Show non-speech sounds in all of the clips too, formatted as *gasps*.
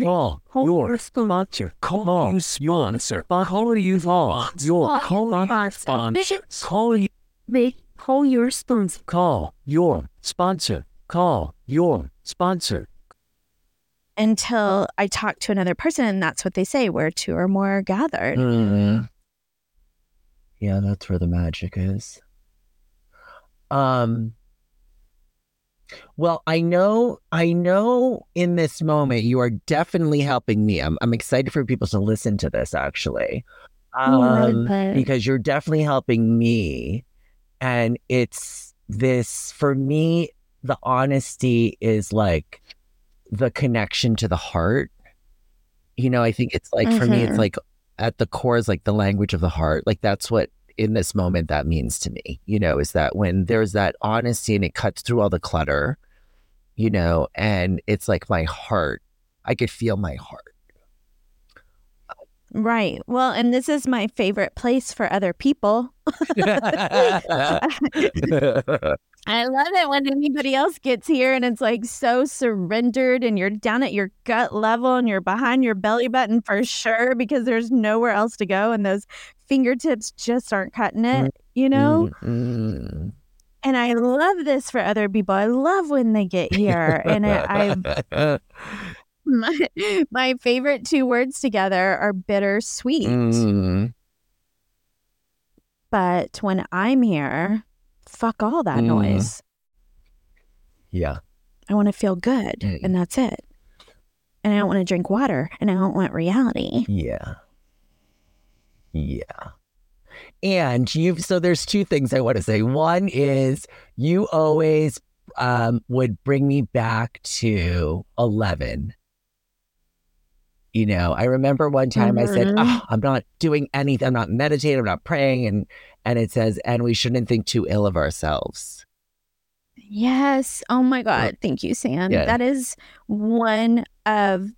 Call your sponsor. Call you sponsor. Call you sponsor. Your sponsor. Call you. Call your sponsor. Call your sponsor. Call your sponsor. Until I talk to another person, and that's what they say where two or more are gathered. Mhm. Yeah, that's where the magic is. Um well, I know I know in this moment you are definitely helping me. I'm I'm excited for people to listen to this actually. Um but- because you're definitely helping me and it's this for me the honesty is like the connection to the heart. You know, I think it's like for me it's Mhm. like at the core is like the language of the heart. Like that's what in this moment that means to me, you know, is that when there's that honesty and it cuts through all the clutter, you know, and it's like my heart. I could feel my heart. Right. Well, and this is my favorite place for other people. *laughs* I love it when anybody else gets here and it's like so surrendered and you're down at your gut level and you're behind your belly button for sure because there's nowhere else to go and those fingertips just aren't cutting it, you know? Mm. And I love this for other people. I love when they get here. and it, I *laughs* my, my favorite two words together are bittersweet. Mm. But when I'm here, fuck all that Mm. noise. Yeah. I want to feel good, Mm. and that's it. And I don't want to drink water, and I don't want reality. Yeah. Yeah. And you've so there's two things I want to say. One is you always um would bring me back to 11. You know, I remember one time I said, oh, I'm not doing anything. I'm not meditating. I'm not praying. And and it says, and we shouldn't think too ill of ourselves. Yes. Oh my God. Thank you, Sam. Yeah. That is one of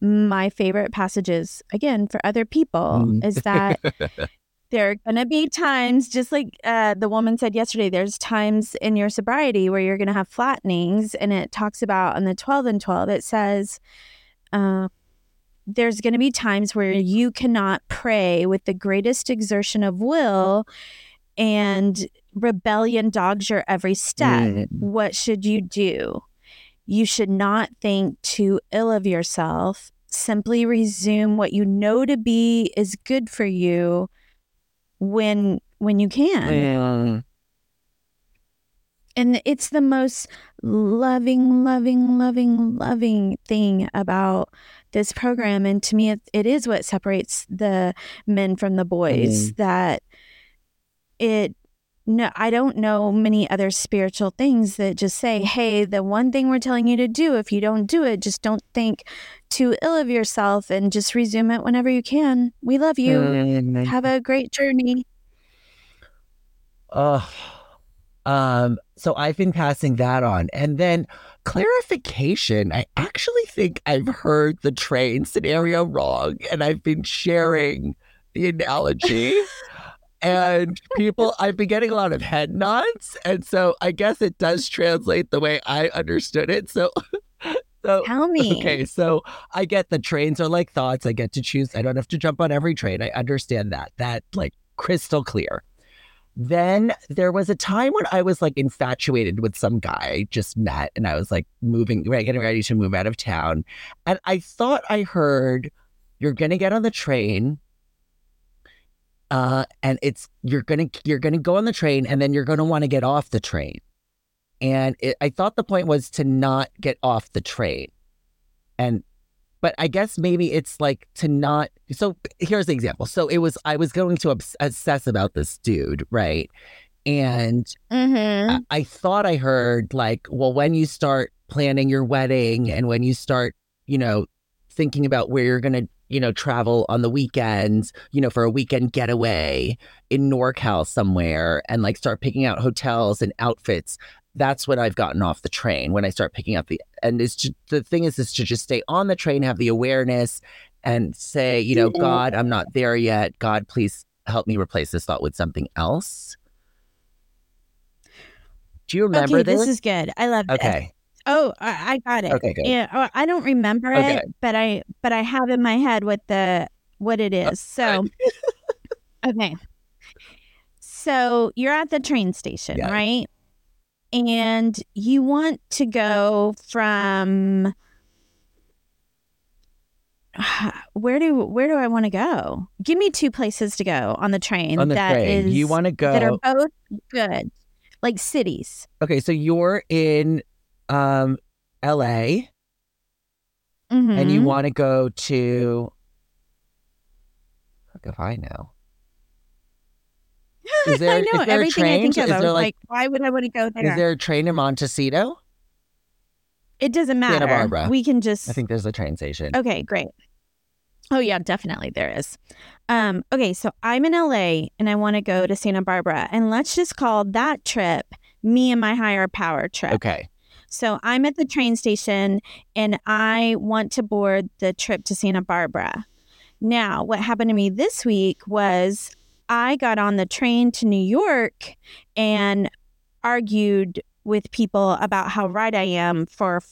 my favorite passages, again, for other people, Mm. is that *laughs* there are going to be times, just like uh, the woman said yesterday, there's times in your sobriety where you're going to have flattenings. And it talks about on the 12 and 12, it says, uh, there's going to be times where you cannot pray with the greatest exertion of will and rebellion dogs your every step. Mm. What should you do? You should not think too ill of yourself. Simply resume what you know to be is good for you when when you can. Mm. And it's the most loving, loving, loving, loving thing about this program. And to me, it, it is what separates the men from the boys that it, no, I don't know many other spiritual things that just say, hey, the one thing we're telling you to do, if you don't do it, just don't think too ill of yourself and just resume it whenever you can. We love you. Mm. Have a great journey. Oh, um, so I've been passing that on. And then clarification. I actually think I've heard the train scenario wrong and I've been sharing the analogy. *laughs* and people, *laughs* I've been getting a lot of head nods. And so I guess it does translate the way I understood it. So, *laughs* so Tell me. Okay, so I get the trains are like thoughts. I get to choose. I don't have to jump on every train. I understand that. That like crystal clear. Then there was a time when I was like infatuated with some guy I just met, and I was like moving, right, getting ready to move out of town, and I thought I heard, "You're gonna get on the train." Uh, and it's you're gonna you're gonna go on the train, and then you're gonna want to get off the train. And it, I thought the point was to not get off the train. And, but I guess maybe it's like to not. So here's the example. So it was, I was going to obsess about this dude, right? And Mm-hmm. I, I thought I heard like, well, when you start planning your wedding and when you start, you know, thinking about where you're going to, you know, travel on the weekends, you know, for a weekend getaway in NorCal somewhere and like start picking out hotels and outfits. That's when I've gotten off the train when I start picking up the, and it's just, the thing is, is to just stay on the train, have the awareness and say, you know, God, I'm not there yet. God, please help me replace this thought with something else. Do you remember okay, this? this is good. I love this. okay. Oh, I, I got it. Okay, good. Yeah, oh, I don't remember Okay. it, but I but I have in my head what the what it oh, is. So, *laughs* okay. So you're at the train station, Yeah. right? And you want to go from *sighs* where do where do I want to go? Give me two places to go on the train. On the that train, you want to go that are both good, like cities. Okay, so you're in um, L.A. and you Mhm. want to go to. Fuck if I know. Is *laughs* there- I is know there a everything I train think of. is there, like- like, why would I want to go there? Is there a train in Montecito? it doesn't matter. Santa Barbara. We can just. I think there's a train station. Okay, great. Oh yeah, definitely there is. Um, okay, so I'm in LA and I want to go to Santa Barbara, and let's just call that trip me and my higher power trip. Okay. So I'm at the train station and I want to board the trip to Santa Barbara. Now, what happened to me this week was I got on the train to New York and argued with people about how right I am for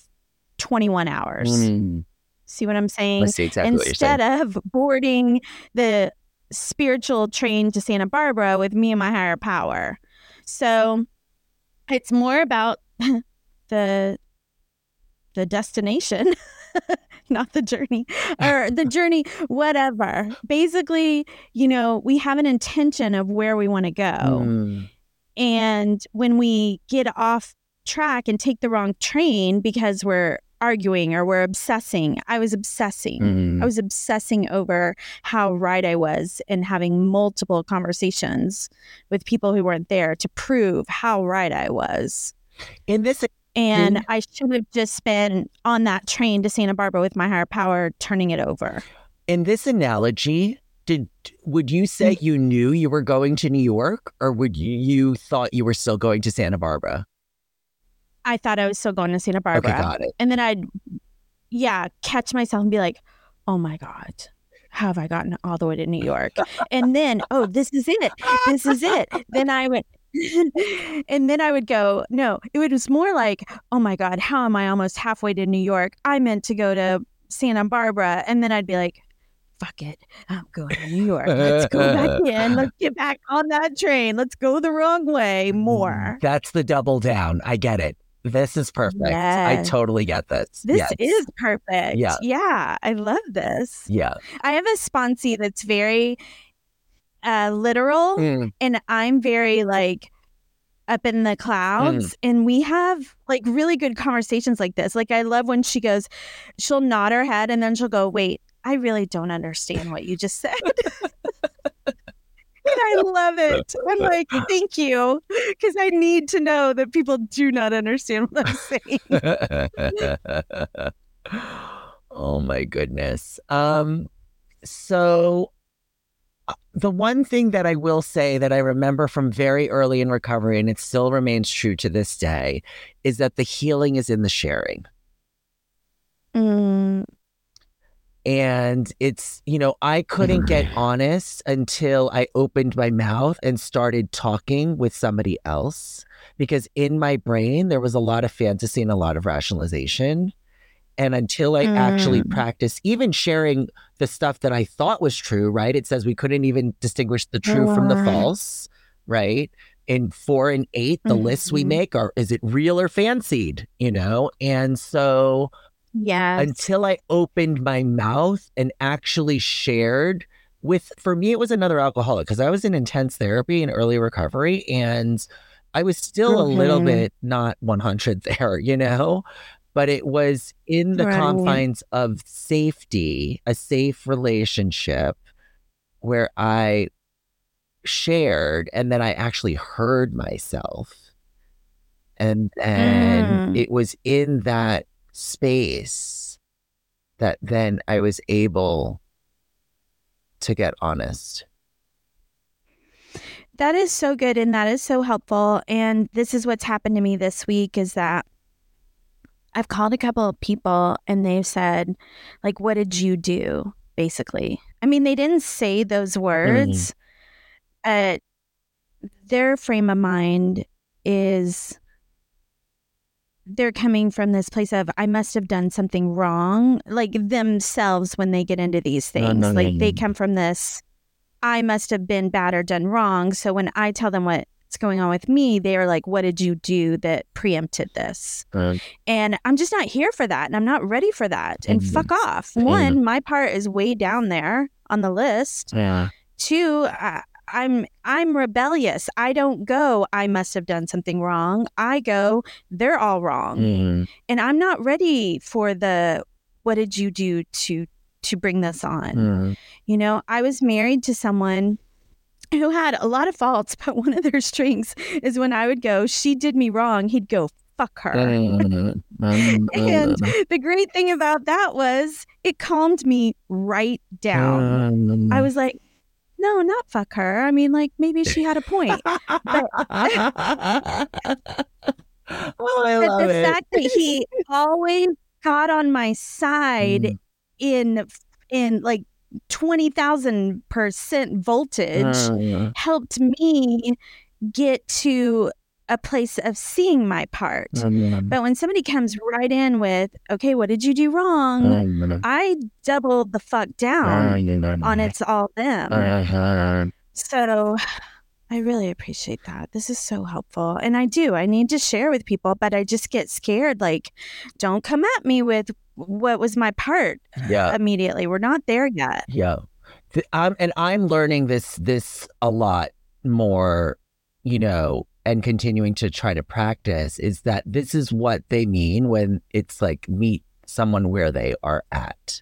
21 hours. Mm, See what I'm saying? Exactly what you're saying. Instead of boarding the spiritual train to Santa Barbara with me and my higher power. So it's more about *laughs* the the destination, *laughs* not the journey or the *laughs* journey, whatever. Basically, you know, we have an intention of where we want to go. Mm, And when we get off track and take the wrong train because we're arguing or we're obsessing, I was obsessing. mm. I was obsessing over how right I was and having multiple conversations with people who weren't there to prove how right I was. In this, And Did- I should have just been on that train to Santa Barbara with my higher power, turning it over. in this analogy, did would you say Mm. you knew you were going to New York, or would you, you thought you were still going to Santa Barbara? I thought I was still going to Santa Barbara. Okay, got it. and then I'd, yeah, catch myself and be like, oh my God, have I gotten all the way to New York? and then, oh, this is it. This is it. Then I would, *laughs* and then I would go, no, it was more like, oh my God, how am I almost halfway to New York? I meant to go to Santa Barbara. And then I'd be like, fuck it, I'm going to New York. Let's go back *laughs* in. Let's get back on that train. Let's go the wrong way more. Mm, that's the double down. I get it. This is perfect. I totally get this. This Yes. is perfect. Yeah. Yeah. I love this. Yeah. I have a sponsee that's very uh, literal, Mm, and I'm very like up in the clouds. And we have like really good conversations like this. Like, I love when she goes, she'll nod her head and then she'll go, Wait, I really don't understand what you just said. *laughs* and I love it. I'm like, Thank you. Because I need to know that people do not understand what I'm saying. *laughs* oh my goodness. Um so the one thing that I will say that I remember from very early in recovery and it still remains true to this day is that the healing is in the sharing. Mm, And it's, you know, I couldn't get honest until I opened my mouth and started talking with somebody else because in my brain, there was a lot of fantasy and a lot of rationalization. And until I actually Mm. practiced even sharing the stuff that I thought was true, right? It says we couldn't even distinguish the true from the false, right? In four and eight, the lists we Mhm. make are is it real or fancied, you know? And so yeah, until I opened my mouth and actually shared with, for me, it was another alcoholic because I was in intense therapy and early recovery and I was still a little bit not 100 *laughs* there, you know? But it was in the Right. confines of safety, a safe relationship where I shared and then I actually heard myself. And then Mm. it was in that space that then I was able to get honest. That is so good and that is so helpful. And this is what's happened to me this week is that I've called a couple of people and they've said, like, what did you do? Basically. I mean, they didn't say those mm. words, but their frame of mind is they're coming from this place of I must have done something wrong, like themselves when they get into these things. no, no, like they no. come from this I must have been bad or done wrong. So when I tell them what's going on with me, they are like, What did you do that preempted this? Uh, And I'm just not here for that. And I'm not ready for that. And Mhm. fuck off. One, my part is way down there on the list. yeah. Two, I, I'm I'm rebellious. I don't go. I must have done something wrong. I go. They're all wrong, Mm, and I'm not ready for the. What did you do to to bring this on? mm, You know, I was married to someone who had a lot of faults, *laughs* but one of their strengths is when I would go, she did me wrong. He'd go, fuck her. mm, mm, And mm, the great thing about that was it calmed me right down. mm. I was like, no, not fuck her. I mean, like maybe she had a point. *laughs* oh, I but love the it. fact that he *laughs* always got on my side Mm. in in like twenty thousand percent voltage Mm, helped me get to a place of seeing my part. mm, But when somebody comes right in with, okay, what did you do wrong? mm, I double the fuck down mm, on it's all them. So I really appreciate that. This is so helpful. And I do. I need to share with people, but I just get scared. Like, don't come at me with what was my part Yeah. immediately. We're not there yet. Yeah. And I'm learning this this a lot more, you know, and continuing to try to practice is that this is what they mean when it's like meet someone where they are at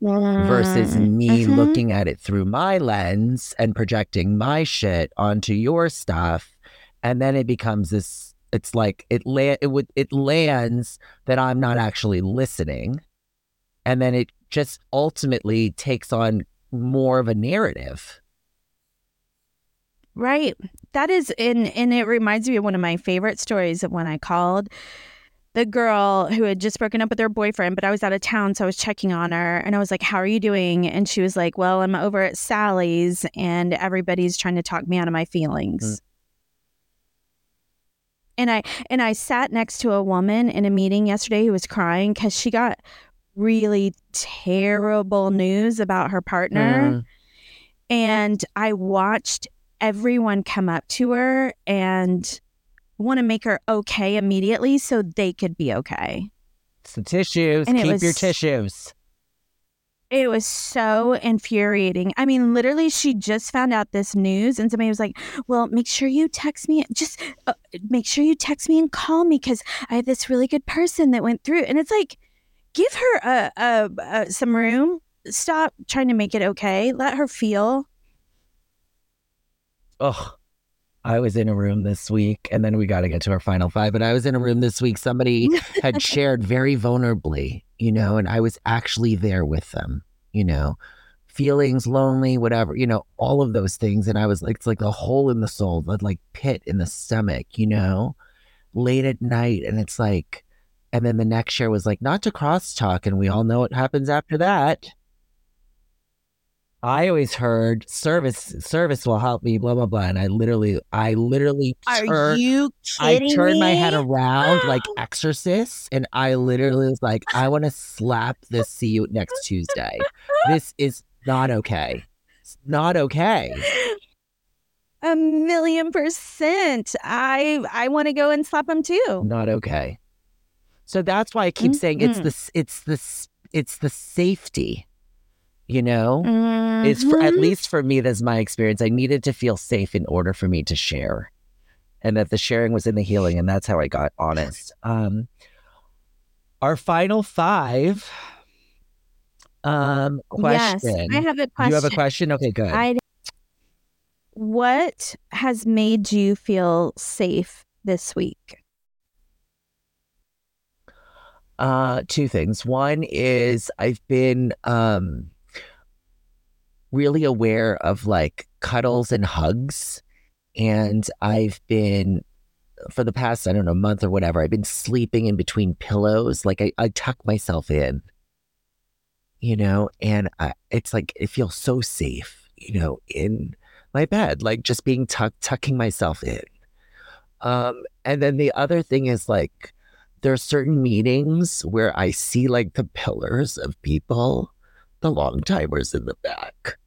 versus me Mhm. looking at it through my lens and projecting my shit onto your stuff and then it becomes this it's like it la- it would it lands that I'm not actually listening and then it just ultimately takes on more of a narrative Right. That is and and it reminds me of one of my favorite stories of when I called the girl who had just broken up with her boyfriend, but I was out of town, so I was checking on her and I was like, How are you doing? And she was like, Well, I'm over at Sally's and everybody's trying to talk me out of my feelings. And I and I sat next to a woman in a meeting yesterday who was crying because she got really terrible news about her partner mm, and I watched everyone come up to her and want to make her okay immediately so they could be okay. the tissues And keep your tissues It was so infuriating. I mean, literally, she just found out this news, and somebody was like, "Well, make sure you text me. Just uh, make sure you text me and call me because I have this really good person that went through." And it's like, give her a, a, a some room. Stop trying to make it okay. Let her feel. Oh, I was in a room this week, and then we got to get to our final five. But I was in a room this week. Somebody had *laughs* shared very vulnerably, you know, and I was actually there with them, you know, feelings, lonely, whatever, you know, all of those things. And I was like, it's like a hole in the soul, like pit in the stomach, you know, late at night. And it's like, and then the next share was like, not to cross talk. And we all know what happens after that. I always heard service service will help me, blah blah blah. And I literally, I literally turned, you kidding I turned my head around like *gasps* exorcist, and I literally was like, I want to slap this. See you next Tuesday. This is not okay. It's not okay. A million percent. I I want to go and slap him too. Not okay. So that's why I keep saying it's Mhm. the it's the it's the safety. You know, it's for at Mhm. least for me. That's my experience. I needed to feel safe in order for me to share, and that the sharing was in the healing, and that's how I got honest. Um, our final five. Um, question. Yes, I have a question. You have a question? Okay, good. I what has made you feel safe this week? Uh, two things. One is I've been um really aware of like cuddles and hugs, and I've been for the past I don't know month or whatever. I've been sleeping in between pillows, like I, I tuck myself in, you know, and I, it's like it feels so safe, you know, in my bed, like just being tucked, tucking myself in. Um, and then the other thing is like there are certain meetings where I see like the pillars of people, the long timers in the back,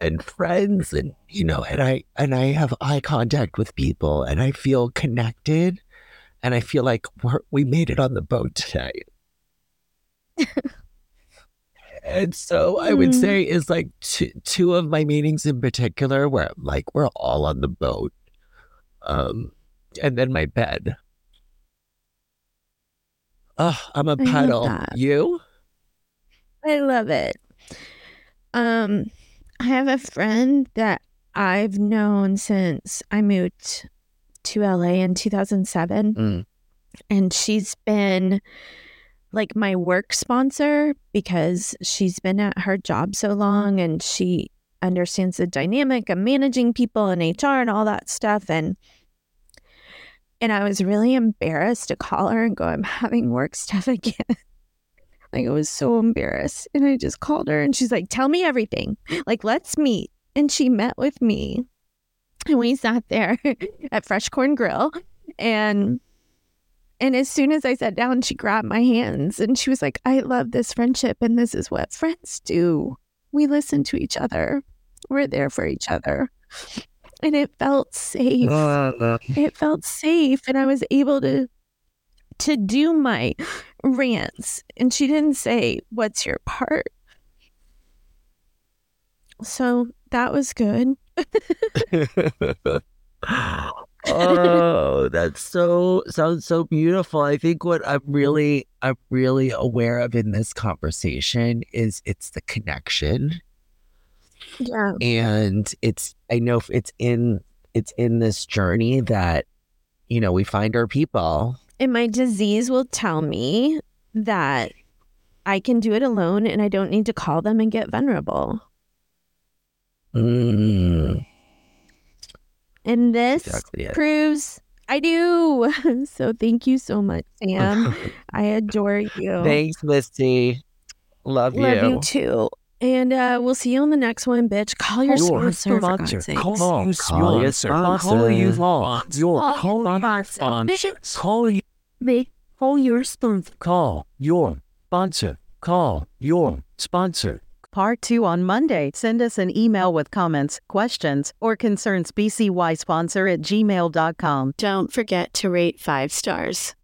and friends, and you know, and I and I have eye contact with people, and I feel connected, and I feel like we're, we made it on the boat today. and so I would Mm. say is like two, two of my meetings in particular where like we're all on the boat. Um, and then my bed. Oh, I'm a puddle. You? I love it. Um, I have a friend that I've known since I moved to LA in 2007. Mm. And she's been like my work sponsor because she's been at her job so long and she understands the dynamic of managing people and HR and all that stuff. And and I was really embarrassed to call her and go, I'm having work stuff *laughs* again. Like I was so embarrassed. And I just called her and she's like, Tell me everything. Like, let's meet. And she met with me. And we sat there *laughs* at Fresh Corn Grill. And and as soon as I sat down, she grabbed my hands and she was like, I love this friendship. And this is what friends do. We listen to each other, we're there for each other. And it felt safe. Oh, it felt safe. And I was able to to do my rants. And she didn't say, What's your part? So that was good. oh, that's so sounds so beautiful. I think what I'm really I'm really aware of in this conversation is it's the connection Yeah. and it's I know it's in it's in this journey that you know we find our people. And my disease will tell me that I can do it alone and I don't need to call them and get vulnerable. Mm, And this exactly it. proves I do. *laughs* So thank you so much, Sam. *laughs* I adore you. Thanks, Misty. Love, Love you you. too. And uh, we'll see you on the next one, bitch. Call your Your sponsor, for sponsor. God's sakes. Call Call your your sponsor. Call you sponsor. Your call on sponsor. Call you. They call your sponsor. Call your sponsor. Call your sponsor. Part two on Monday. Send us an email with comments, questions, or concerns. BCY sponsor at gmail.com. Don't forget to rate five stars.